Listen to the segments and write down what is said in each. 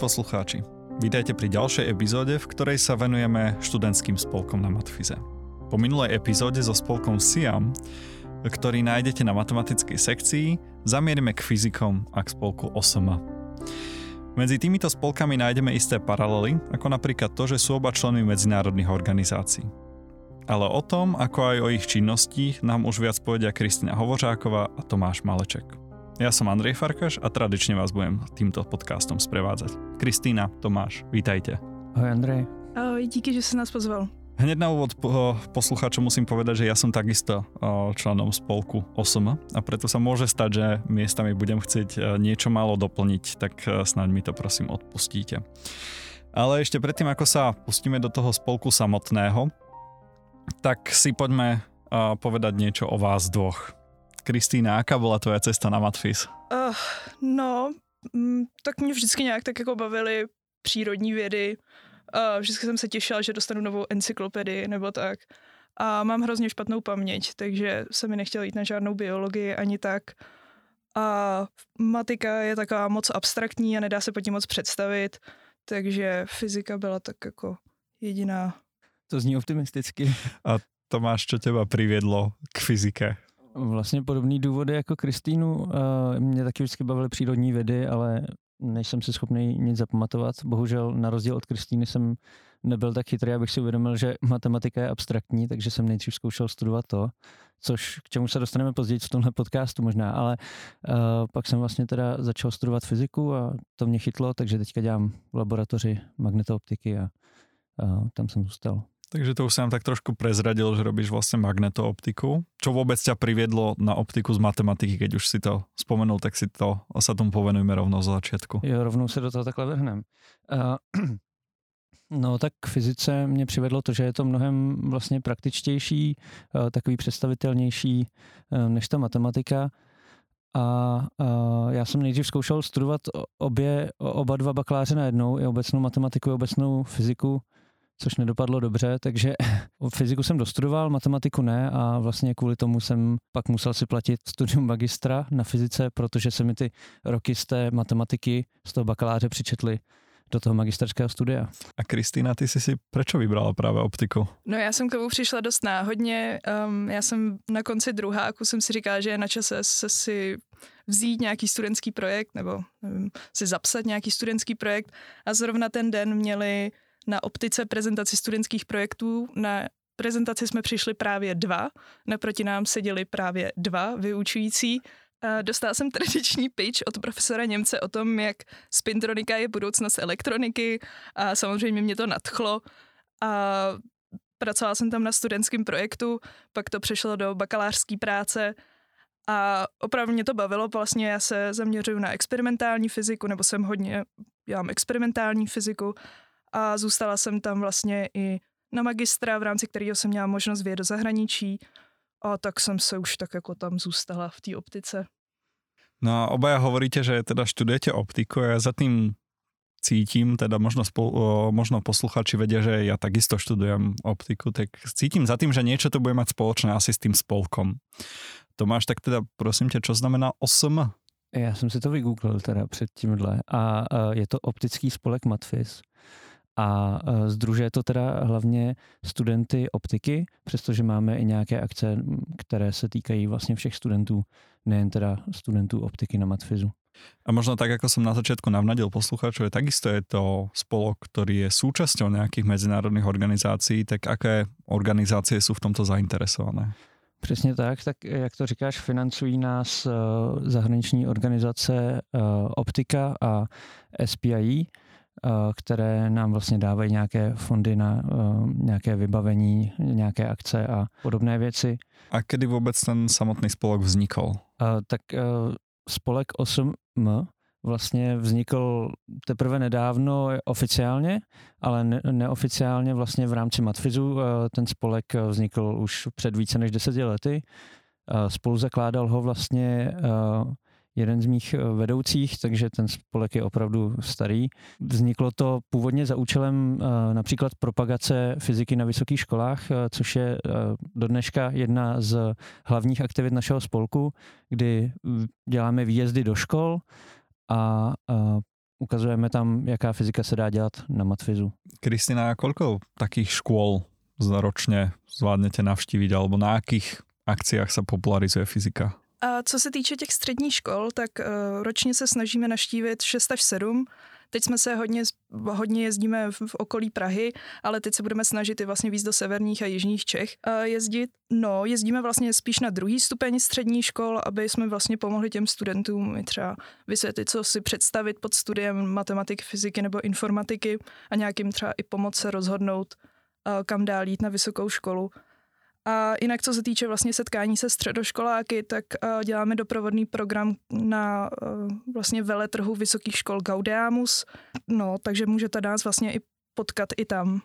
Poslucháči, vítajte pri ďalšej epizóde, v ktorej sa venujeme študentským spolkom na Matfize. Po minulej epizóde so spolkom SIAM, ktorý nájdete na matematickej sekcii, zamierime k fyzikom a k spolku OSM. Medzi týmito spolkami nájdeme isté paralely, ako napríklad to, že sú oba členmi medzinárodných organizácií. Ale o tom, ako aj o ich činnosti, nám už viac povedia Kristina Hovořáková a Tomáš Maleček. Ja som Andrej Farkaš a tradične vás budem týmto podcastom sprevádzať. Kristýna, Tomáš, vítajte. Ahoj Andrej. Ahoj, díky, že si nás pozval. Hneď na úvod poslucháčom musím povedať, že ja som takisto členom spolku OSM a preto sa môže stať, že miestami budem chcieť niečo málo doplniť, tak snáď mi to prosím odpustíte. Ale ešte predtým, ako sa pustíme do toho spolku samotného, tak si poďme povedať niečo o vás dvoch. Kristýna, aká bola tvoja cesta na Matfis? Uh, no, mm, tak mě vždycky nějak tak jako bavily přírodní vědy, a vždycky jsem se těšila, že dostanu novou encyklopedii nebo tak. A mám hrozně špatnou paměť, takže se mi nechtělo jít na žádnou biologii ani tak. A matika je taková moc abstraktní a nedá se pod tím moc představit, takže fyzika byla tak jako jediná. To zní optimisticky. A Tomáš, čo teba priviedlo k fyzike? Vlastně podobný důvody jako Kristýnu. Mě taky vždycky bavily přírodní vědy, ale nejsem si schopný nic zapamatovat. Bohužel na rozdíl od Kristýny jsem nebyl tak chytrý, abych si uvědomil, že matematika je abstraktní, takže jsem nejdřív zkoušel studovat to, což k čemu se dostaneme později v tomhle podcastu možná, ale uh, pak jsem vlastně teda začal studovat fyziku a to mě chytlo, takže teďka dělám v laboratoři magnetooptiky a uh, tam jsem zůstal. Takže to už nám tak trošku prezradil, že robíš vlastne magnetooptiku. Čo vôbec ťa priviedlo na optiku z matematiky, keď už si to spomenul, tak si to sa tomu povenujeme rovno z začiatku. Jo, rovnou se do toho takhle vrhnem. Uh, No tak k fyzice mě přivedlo to, že je to mnohem vlastně praktičtější, takový představitelnější než ta matematika. A, a já jsem nejdřív zkoušel studovat obě, oba dva bakaláře najednou, i obecnou matematiku, i obecnou fyziku což nedopadlo dobře, takže fyziku jsem dostudoval, matematiku ne a vlastně kvůli tomu jsem pak musel si platit studium magistra na fyzice, protože se mi ty roky z té matematiky, z toho bakaláře přičetly do toho magisterského studia. A Kristýna, ty jsi si proč vybrala právě optiku? No já jsem k tomu přišla dost náhodně. Um, já jsem na konci druháku jsem si říkala, že je na čase se si vzít nějaký studentský projekt nebo nevím, si zapsat nějaký studentský projekt a zrovna ten den měli na optice prezentaci studentských projektů. Na prezentaci jsme přišli právě dva, naproti nám seděli právě dva vyučující. Dostala jsem tradiční pitch od profesora Němce o tom, jak spintronika je budoucnost elektroniky a samozřejmě mě to nadchlo. A pracovala jsem tam na studentském projektu, pak to přešlo do bakalářské práce a opravdu mě to bavilo. Vlastně já se zaměřuju na experimentální fyziku, nebo jsem hodně, dělám experimentální fyziku a zůstala jsem tam vlastně i na magistra, v rámci kterého jsem měla možnost vyjet do zahraničí a tak jsem se už tak jako tam zůstala v té optice. No a obaja hovoríte, že teda študujete optiku a ja za tým cítim, teda možno, spol, možno posluchači vedia, že ja takisto študujem optiku, tak cítim za tým, že niečo to bude mať spoločné asi s tým spolkom. Tomáš, tak teda prosím ťa, čo znamená OSM? Já jsem si to vygooglil teda před tímhle a je to optický spolek Matfis a e, združuje to teda hlavně studenty optiky, přestože máme i nějaké akce, které se týkají vlastně všech studentů, nejen teda studentů optiky na Matfizu. A možno tak, ako som na začiatku navnadil poslucháčov, je takisto je to spolok, ktorý je súčasťou nejakých medzinárodných organizácií, tak aké organizácie sú v tomto zainteresované? Přesně tak, tak jak to říkáš, financují nás e, zahraniční organizace e, Optika a SPIE, které nám vlastně dávají nějaké fondy na eh, nějaké vybavení, nějaké akce a podobné věci. A kdy vůbec ten samotný spolek vznikl? Eh, tak spolek 8M vlastně vznikl teprve nedávno oficiálně, ale ne- neoficiálně vlastně v rámci Matfizu. Ten spolek vznikl už před více než deseti lety. Spolu zakládal ho vlastně jeden z mých eh, vedoucích, takže ten spolek je opravdu starý. Vzniklo to původně za účelem eh, například propagace fyziky na vysokých školách, eh, což je do dneška jedna z hlavních aktivit našeho spolku, kdy děláme výjezdy do škol a ukazujeme tam, jaká fyzika se dá dělat na matfizu. Kristina, koľko takých škôl ročně zvládnete navštíviť, alebo na akých akciách se popularizuje fyzika? A co se týče těch středních škol, tak uh, ročně se snažíme naštívit 6 až 7. Teď jsme se hodně, hodně jezdíme v, okolí Prahy, ale teď se budeme snažit i vlastně víc do severních a jižních Čech uh, jezdit. No, jezdíme vlastně spíš na druhý stupeň střední škol, aby jsme vlastně pomohli těm studentům i třeba vysvětlit, co si představit pod studiem matematiky, fyziky nebo informatiky a nějakým třeba i pomoci rozhodnout, uh, kam dál jít na vysokou školu. A jinak, co se týče vlastně setkání se středoškoláky, tak uh, děláme doprovodný program na uh, vlastně veletrhu vysokých škol Gaudeamus, no, takže můžete nás vlastně i potkat i tam.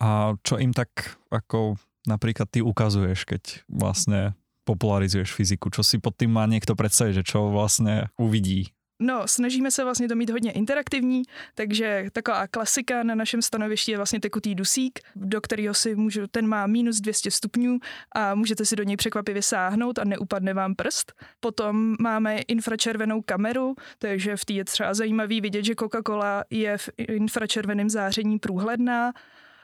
A čo im tak jako například ty ukazuješ, keď vlastně popularizuješ fyziku? Čo si pod tým má někdo představit, že čo vlastně uvidí No, snažíme se vlastně to mít hodně interaktivní, takže taková klasika na našem stanovišti je vlastně tekutý dusík, do kterého si můžu, ten má minus 200 stupňů a můžete si do něj překvapivě sáhnout a neupadne vám prst. Potom máme infračervenou kameru, takže v té je třeba zajímavý vidět, že Coca-Cola je v infračerveném záření průhledná,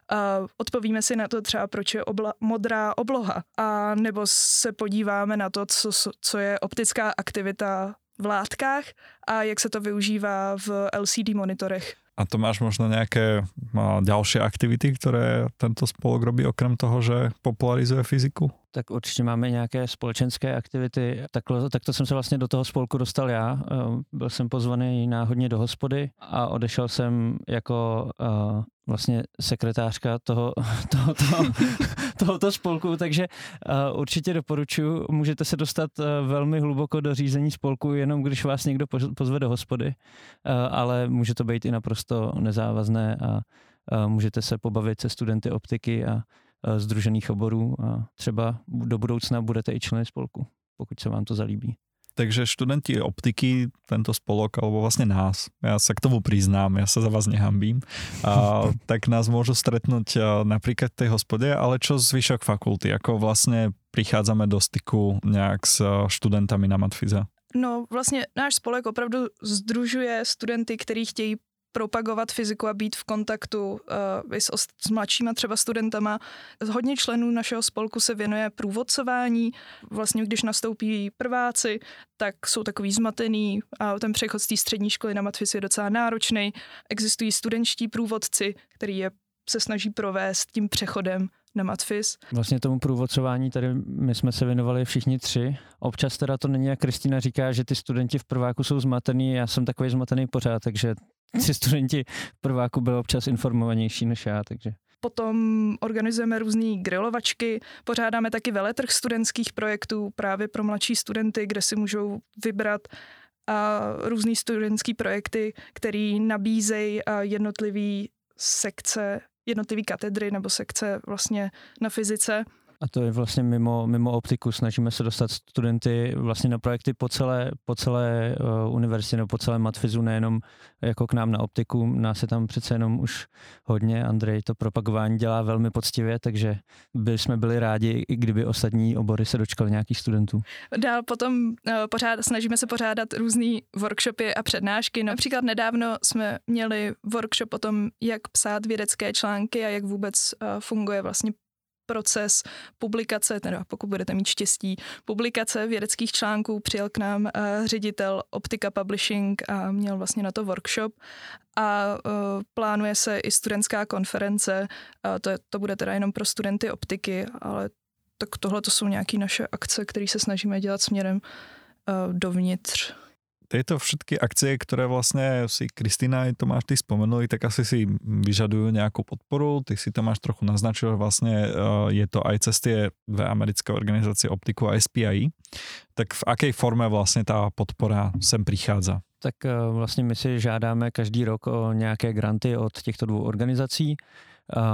a odpovíme si na to třeba, proč je obla, modrá obloha. A nebo se podíváme na to, co, co je optická aktivita v látkách a jak se to využívá v LCD monitorech. A to máš možno nejaké ďalšie aktivity, ktoré tento spolok robí okrem toho, že popularizuje fyziku? Tak určitě máme nějaké společenské aktivity. Takhle, tak to jsem se vlastně do toho spolku dostal já. Eh, byl jsem pozvaný náhodně do hospody a odešel jsem jako uh, vlastně sekretářka toho, toho, toho, tohoto spolku, takže uh, určitě doporučuji. Můžete se dostat uh, velmi hluboko do řízení spolku, jenom když vás někdo pozve do hospody, uh, ale může to být i naprosto nezávazné a uh, můžete se pobavit se studenty optiky a združených oborů a třeba do budoucna budete i členy spolku, pokud se vám to zalíbí. Takže študenti optiky, tento spolok, alebo vlastne nás, ja sa k tomu priznám, ja sa za vás nehambím, a, tak nás môžu stretnúť napríklad v tej hospode, ale čo zvyšok fakulty, ako vlastne prichádzame do styku nejak s študentami na matfize? No vlastně náš spolek opravdu združuje studenty, kteří chtějí propagovat fyziku a být v kontaktu uh, s, s mladšíma třeba studentama. Hodně členů našeho spolku se věnuje průvodcování. Vlastně když nastoupí prváci, tak jsou takový zmatený a ten přechod z té střední školy na matfis je docela náročný. Existují studentští průvodci, který je se snaží provést tím přechodem na Matfis. Vlastně tomu průvodcování tady my jsme se věnovali všichni tři. Občas teda to není, jak Kristýna říká, že ty studenti v prváku jsou zmatený, já jsem takový zmatený pořád, takže ty studenti v prváku byli občas informovanější než já, takže Potom organizujeme různé grilovačky, pořádáme taky veletrh studentských projektů právě pro mladší studenty, kde si můžou vybrat a různý studentský projekty, který nabízejí jednotlivý sekce, jednotlivý katedry nebo sekce vlastně na fyzice a to je vlastně mimo, mimo optiku. Snažíme se dostat studenty vlastně na projekty po celé, po celé uh, univerzitě nebo po celé matfizu, nejenom jako k nám na optiku. Nás je tam přece jenom už hodně. Andrej to propagování dělá velmi poctivě, takže by jsme byli rádi, i kdyby ostatní obory se dočkali nějakých studentů. Dál potom uh, pořád, snažíme se pořádat různé workshopy a přednášky. Například nedávno jsme měli workshop o tom, jak psát vědecké články a jak vůbec uh, funguje vlastně proces publikace, teda pokud budete mít štěstí, publikace vědeckých článků přijel k nám uh, ředitel Optika Publishing a měl vlastně na to workshop. A uh, plánuje se i studentská konference, to, to bude teda jenom pro studenty optiky, ale tak tohle to jsou nějaké naše akce, které se snažíme dělat směrem uh, dovnitř tieto všetky akcie, ktoré vlastne si Kristýna aj Tomáš ty spomenuli, tak asi si vyžadujú nejakú podporu. Ty si Tomáš trochu naznačil, vlastne uh, je to aj cez tie dve americké organizácie Optiku a SPI. Tak v akej forme vlastne tá podpora sem prichádza? Tak uh, vlastně my si žádáme každý rok o nějaké granty od těchto dvou organizací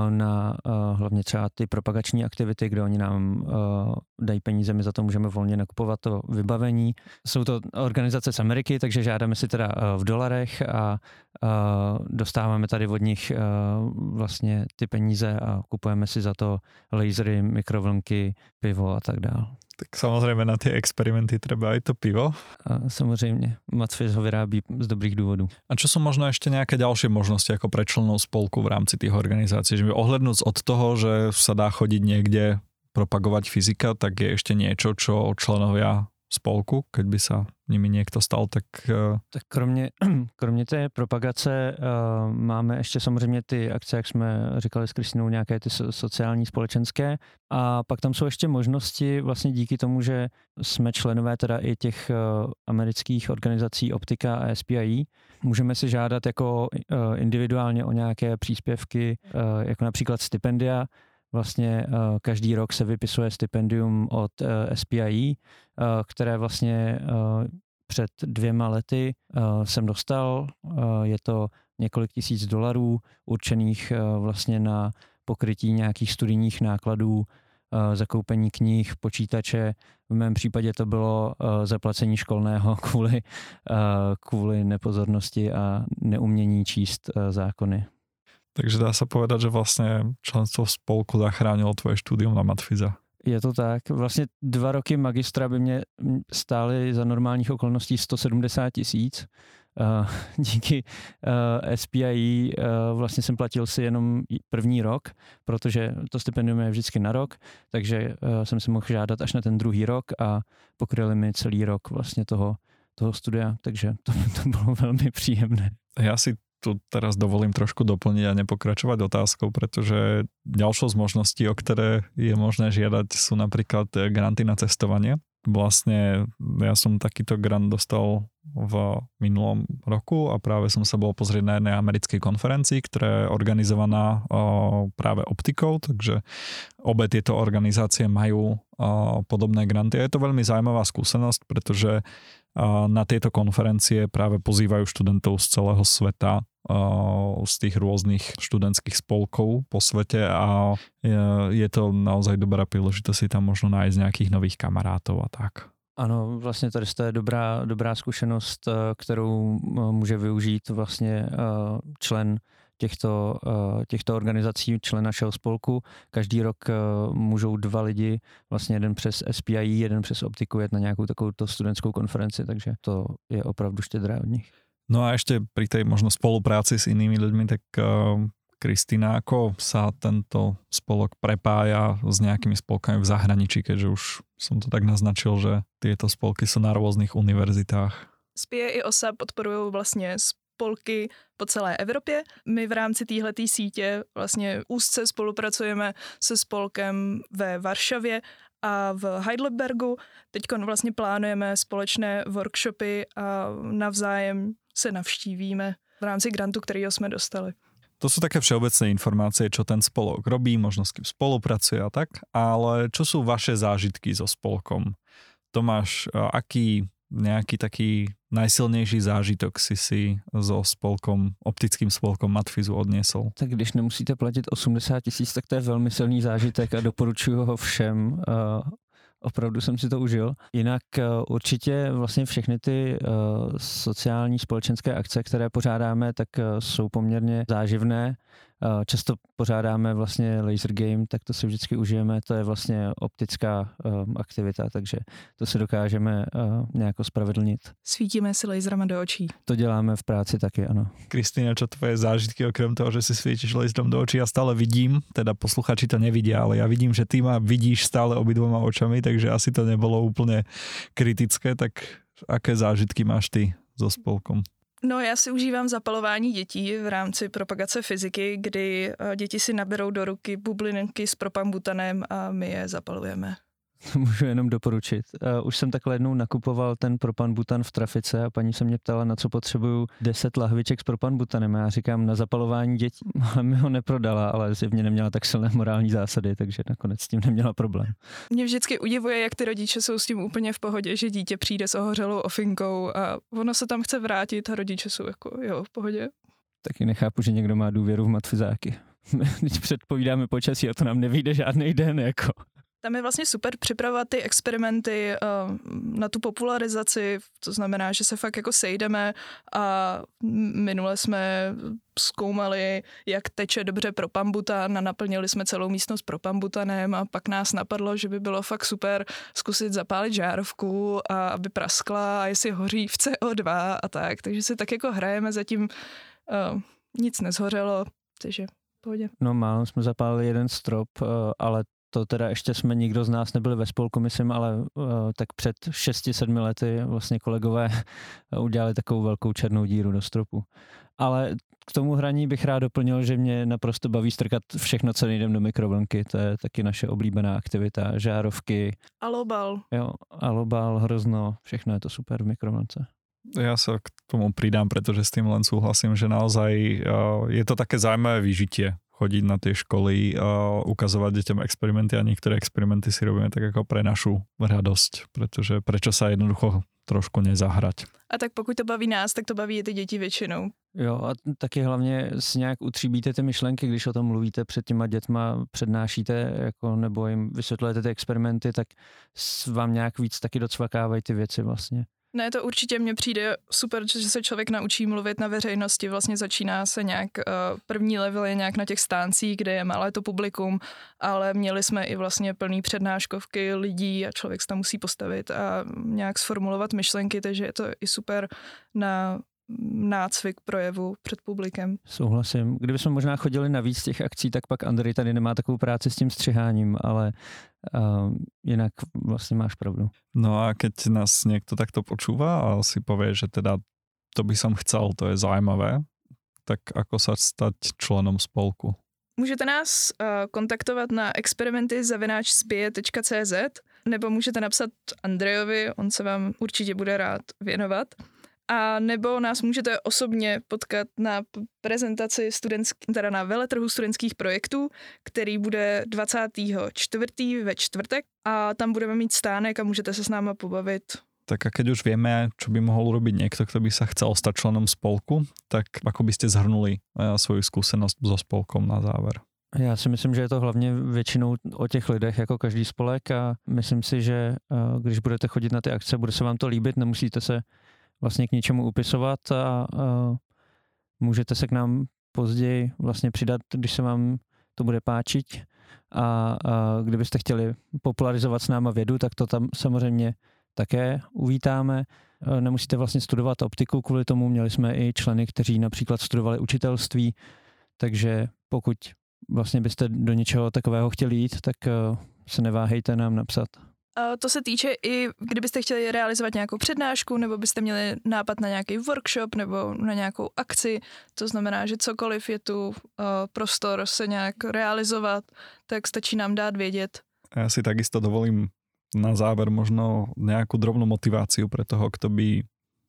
na hlavně třeba ty propagační aktivity, kde oni nám dají peníze, my za to můžeme volně nakupovat to vybavení. Jsou to organizace z Ameriky, takže žádáme si teda v dolarech a dostáváme tady od nich vlastně ty peníze a kupujeme si za to lasery, mikrovlnky, pivo a tak dále. Tak samozřejmě na ty experimenty třeba i to pivo. A samozřejmě, Matfis ho vyrábí z dobrých důvodů. A čo jsou možno ještě nějaké další možnosti jako pre členov spolku v rámci těch organizací? Že ohlednout od toho, že se dá chodit někde propagovať fyzika, tak je ešte niečo, čo členovia spolku, keď by sa nimi někdo stal, tak... Uh... Tak kromě, kromě té propagace uh, máme ještě samozřejmě ty akce, jak jsme říkali s Kristinou, nějaké ty sociální, společenské. A pak tam jsou ještě možnosti vlastně díky tomu, že jsme členové teda i těch uh, amerických organizací Optika a SPI, můžeme si žádat jako uh, individuálně o nějaké příspěvky, jako například stipendia, Vlastně uh, každý rok se vypisuje stipendium od eh, SPIE, uh, které vlastně před dvěma lety jsem dostal. Je to několik tisíc dolarů určených vlastně na pokrytí nějakých studijních nákladů, zakoupení knih, počítače. V mém případě to bylo zaplacení školného kvůli, kvůli nepozornosti a neumění číst zákony. Takže dá se povedat, že vlastně členstvo v spolku zachránilo tvoje studium na matfize. Je to tak. Vlastně dva roky magistra by mě stály za normálních okolností 170 tisíc. Uh, díky uh, SPI uh, vlastně jsem platil si jenom první rok, protože to stipendium je vždycky na rok, takže uh, jsem si mohl žádat až na ten druhý rok a pokryli mi celý rok vlastně toho, toho studia, takže to, to bylo velmi příjemné. Já si tu teraz dovolím trošku doplniť a nepokračovať otázkou, pretože ďalšou z možností, o ktoré je možné žiadať, sú napríklad granty na cestovanie. Vlastne ja som takýto grant dostal v minulom roku a práve som sa bol pozrieť na jednej americkej konferencii, ktorá je organizovaná práve optikou, takže obe tieto organizácie majú podobné granty. A je to veľmi zaujímavá skúsenosť, pretože na tieto konferencie práve pozývajú študentov z celého sveta z tých rôznych študentských spolkov po svete a je to naozaj dobrá príležitosť si tam možno nájsť nejakých nových kamarátov a tak. Ano, vlastně tady to je dobrá, dobrá zkušenost, eh, kterou eh, může využít vlastně eh, člen těchto, těchto organizací, člen našeho spolku. Každý rok můžou dva lidi, vlastně jeden přes SPI, jeden přes Optiku jet na nějakou takovou studentskou konferenci, takže to je opravdu štědré od nich. No a ešte pri tej možno spolupráci s inými ľuďmi, tak uh, Kristýna, ako sa tento spolok prepája s nejakými spolkami v zahraničí, keďže už som to tak naznačil, že tieto spolky sú na rôznych univerzitách? Spie i OSA podporují vlastně spolky po celé Evropě. My v rámci téhleté sítě vlastně úzce spolupracujeme se spolkem ve Varšavě a v Heidelbergu. Teď vlastně plánujeme společné workshopy a navzájem se navštívíme v rámci grantu, který jsme dostali. To sú také všeobecné informácie, čo ten spolok robí, možno s kým spolupracuje a tak, ale čo sú vaše zážitky so spolkom? Tomáš, aký nejaký taký najsilnější zážitok si si so spolkom, optickým spolkom Matfizu odniesol? Tak když nemusíte platit 80 tisíc, tak to je velmi silný zážitek a doporučuji ho všem opravdu jsem si to užil. Jinak eh, určitě vlastně všechny ty eh, sociální společenské akce, které pořádáme, tak eh, jsou poměrně záživné. Často pořádáme vlastně laser game, tak to si vždycky užijeme. To je vlastně optická aktivita, takže to si dokážeme nějak spravedlnit. Svítíme si laserama do očí. To děláme v práci taky, ano. Kristýna, čo tvoje zážitky okrem toho, že si svítíš laserom do očí? Já stále vidím, teda posluchači to nevidí, ale já vidím, že ty ma vidíš stále obidvoma očami, takže asi to nebylo úplně kritické, tak aké zážitky máš ty so spolkom? No já si užívám zapalování dětí v rámci propagace fyziky, kdy eh, děti si naberou do ruky bublinky s propambutanem a my je zapalujeme. Můžu jenom doporučit. Uh, už jsem takhle jednou nakupoval ten propan butan v trafice a paní se mě ptala, na co potřebuju 10 lahviček s propan butanem. A já říkám na zapalování dětí, ale mi ho neprodala, ale zjevně neměla tak silné morální zásady, takže nakonec s tím neměla problém. Mě vždycky udivuje, jak ty rodiče jsou s tím úplně v pohodě, že dítě přijde s ohořelou ofinkou a ono se tam chce vrátit a rodiče jsou jako jo, v pohodě. Taky nechápu, že někdo má důvěru v matfizáky. Když předpovídáme počasí a to nám nevyjde žádný den, jako. Tam je vlastně super připravovat ty experimenty uh, na tu popularizaci, to znamená, že se fakt jako sejdeme a minule jsme zkoumali, jak teče dobře propambutan a naplnili jsme celou místnost propambutanem a pak nás napadlo, že by bylo fakt super zkusit zapálit žárovku a aby praskla a jestli hoří v CO2 a tak. Takže si tak jako hrajeme, zatím uh, nic nezhořelo, takže pohodě. No málo jsme zapálili jeden strop, uh, ale to teda ještě jsme nikdo z nás nebyli ve spolku, myslím, ale uh, tak před 6-7 lety vlastně kolegové udělali takovou velkou černou díru do stropu. Ale k tomu hraní bych rád doplnil, že mě naprosto baví strkat všechno, co nejdem do mikrovlnky. To je taky naše oblíbená aktivita. Žárovky. Alobal. Jo, alobal, hrozno, všechno je to super v mikrovlnce. Ja sa k tomu pridám, pretože s tým len súhlasím, že naozaj uh, je to také zaujímavé vyžitie chodiť na tie školy a ukazovať deťom experimenty a niektoré experimenty si robíme tak ako pre našu radosť, pretože prečo sa jednoducho trošku nezahrať. A tak pokud to baví nás, tak to baví i ty děti většinou. Jo a taky hlavně si nějak utříbíte ty myšlenky, když o tom mluvíte před těma dětma, přednášíte jako, nebo jim vysvětlujete ty experimenty, tak vám nějak víc taky docvakávají ty věci vlastně. Ne, to určitě mně přijde super, že se člověk naučí mluvit na veřejnosti. Vlastně začíná se nějak, uh, první level je nějak na těch stáncích, kde je malé to publikum, ale měli jsme i vlastně plný přednáškovky lidí a člověk se tam musí postavit a nějak sformulovat myšlenky, takže je to i super na nácvik projevu před publikem. Souhlasím. Kdybychom možná chodili na víc těch akcí, tak pak Andrej tady nemá takovou práci s tím střiháním, ale uh, jinak vlastně máš pravdu. No a keď nás někdo takto počúva a si povie, že teda to by som chcel, to je zajímavé, tak ako sa stať členom spolku? Můžete nás uh, kontaktovat na experimenty nebo můžete napsat Andrejovi, on se vám určitě bude rád věnovat a nebo nás můžete osobně potkat na prezentaci studentský, teda na veletrhu studentských projektů, který bude 24. ve čtvrtek a tam budeme mít stánek a můžete se s náma pobavit tak a keď už vieme, čo by mohol urobiť niekto, kto by sa chcel stať členom spolku, tak ako by ste zhrnuli eh, svoju skúsenosť so spolkom na záver? Já si myslím, že je to hlavně většinou o těch lidech, jako každý spolek a myslím si, že eh, když budete chodit na ty akce, bude se vám to líbit, nemusíte se vlastně k něčemu upisovat a, a můžete se k nám později vlastně přidat, když se vám to bude páčit a, a kdybyste chtěli popularizovat s náma vědu, tak to tam samozřejmě také uvítáme. Nemusíte vlastně studovat optiku, kvůli tomu měli jsme i členy, kteří například studovali učitelství, takže pokud vlastně byste do něčeho takového chtěli jít, tak se neváhejte nám napsat. To se týče i, kdybyste chtěli realizovat nějakou přednášku, nebo byste měli nápad na nějaký workshop nebo na nějakou akci, to znamená, že cokoliv je tu uh, prostor se nějak realizovat, tak stačí nám dát vědět. Já si takisto dovolím na záver možno nějakou drobnou motiváciu pre toho, kto by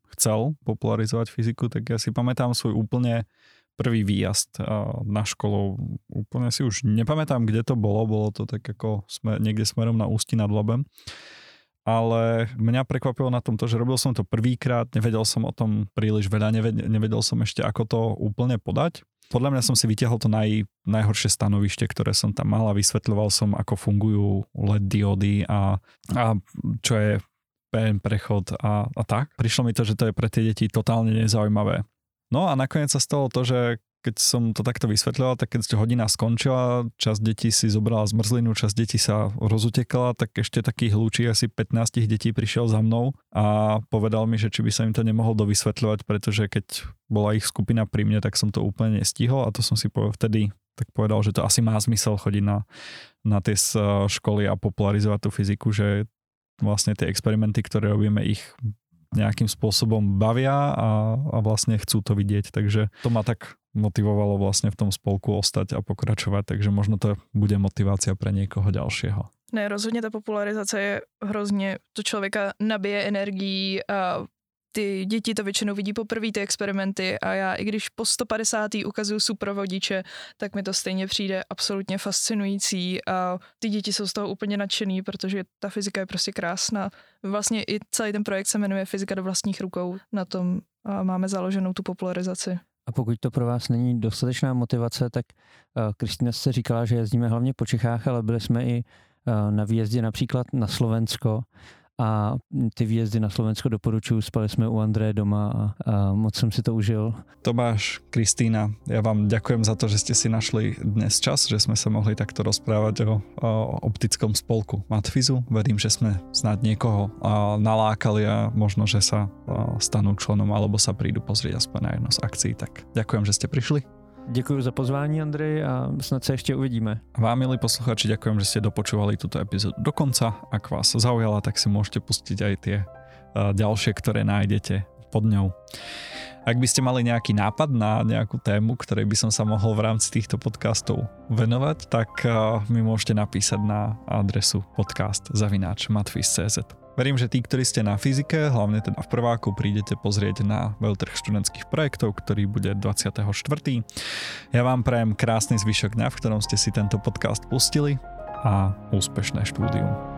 chcel popularizovat fyziku, tak ja si pamätám svoj úplne prvý výjazd na školu. Úplne si už nepamätám, kde to bolo, bolo to tak ako sme, niekde smerom na Ústi nad Labem. Ale mňa prekvapilo na tom to, že robil som to prvýkrát, nevedel som o tom príliš veľa, nevedel, nevedel som ešte, ako to úplne podať. Podľa mňa som si vytiahol to naj, najhoršie stanovište, ktoré som tam mal a vysvetľoval som, ako fungujú LED diody a, a čo je PN prechod a, a tak. Prišlo mi to, že to je pre tie deti totálne nezaujímavé. No a nakoniec sa stalo to, že keď som to takto vysvetľoval, tak keď hodina skončila, časť detí si zobrala zmrzlinu, časť detí sa rozutekala, tak ešte taký hlučí asi 15 detí prišiel za mnou a povedal mi, že či by sa im to nemohol dovysvetľovať, pretože keď bola ich skupina pri mne, tak som to úplne nestihol a to som si vtedy tak povedal, že to asi má zmysel chodiť na, na tie školy a popularizovať tú fyziku, že vlastne tie experimenty, ktoré robíme, ich nejakým spôsobom bavia a, a vlastne chcú to vidieť. Takže to ma tak motivovalo vlastne v tom spolku ostať a pokračovať, takže možno to bude motivácia pre niekoho ďalšieho. Ne, rozhodně ta popularizace je hrozně, to člověka nabije energií a ty děti to většinou vidí poprvé ty experimenty a já i když po 150. ukazuju suprovodiče, tak mi to stejně přijde absolutně fascinující a ty děti jsou z toho úplně nadšený, protože ta fyzika je prostě krásná. Vlastně i celý ten projekt se jmenuje Fyzika do vlastních rukou. Na tom máme založenou tu popularizaci. A pokud to pro vás není dostatečná motivace, tak uh, Kristýna se říkala, že jezdíme hlavně po Čechách, ale byli jsme i na výjezdě například na Slovensko a ty výjezdy na Slovensko doporučuji. Spali jsme u Andreje doma a, a moc jsem si to užil. Tomáš, Kristýna, ja vám ďakujem za to, že ste si našli dnes čas, že sme sa mohli takto rozprávať o, o optickom spolku Matfizu. Verím, že sme snad niekoho nalákali a možno, že sa stanú členom alebo sa prídu pozrieť aspoň na jedno z akcií. Tak ďakujem, že ste prišli. Děkuji za pozvání, Andrej, a snad se ještě uvidíme. Vám, milí posluchači, ďakujem, že ste dopočúvali túto epizódu do konca. Ak vás zaujala, tak si môžete pustiť aj tie ďalšie, ktoré nájdete pod ňou. Ak by ste mali nejaký nápad na nejakú tému, ktorej by som sa mohol v rámci týchto podcastov venovať, tak mi môžete napísať na adresu podcast zavináč. Verím, že tí, ktorí ste na fyzike, hlavne teda v prváku, prídete pozrieť na veľtrh študentských projektov, ktorý bude 24. Ja vám prajem krásny zvyšok dňa, v ktorom ste si tento podcast pustili a úspešné štúdium.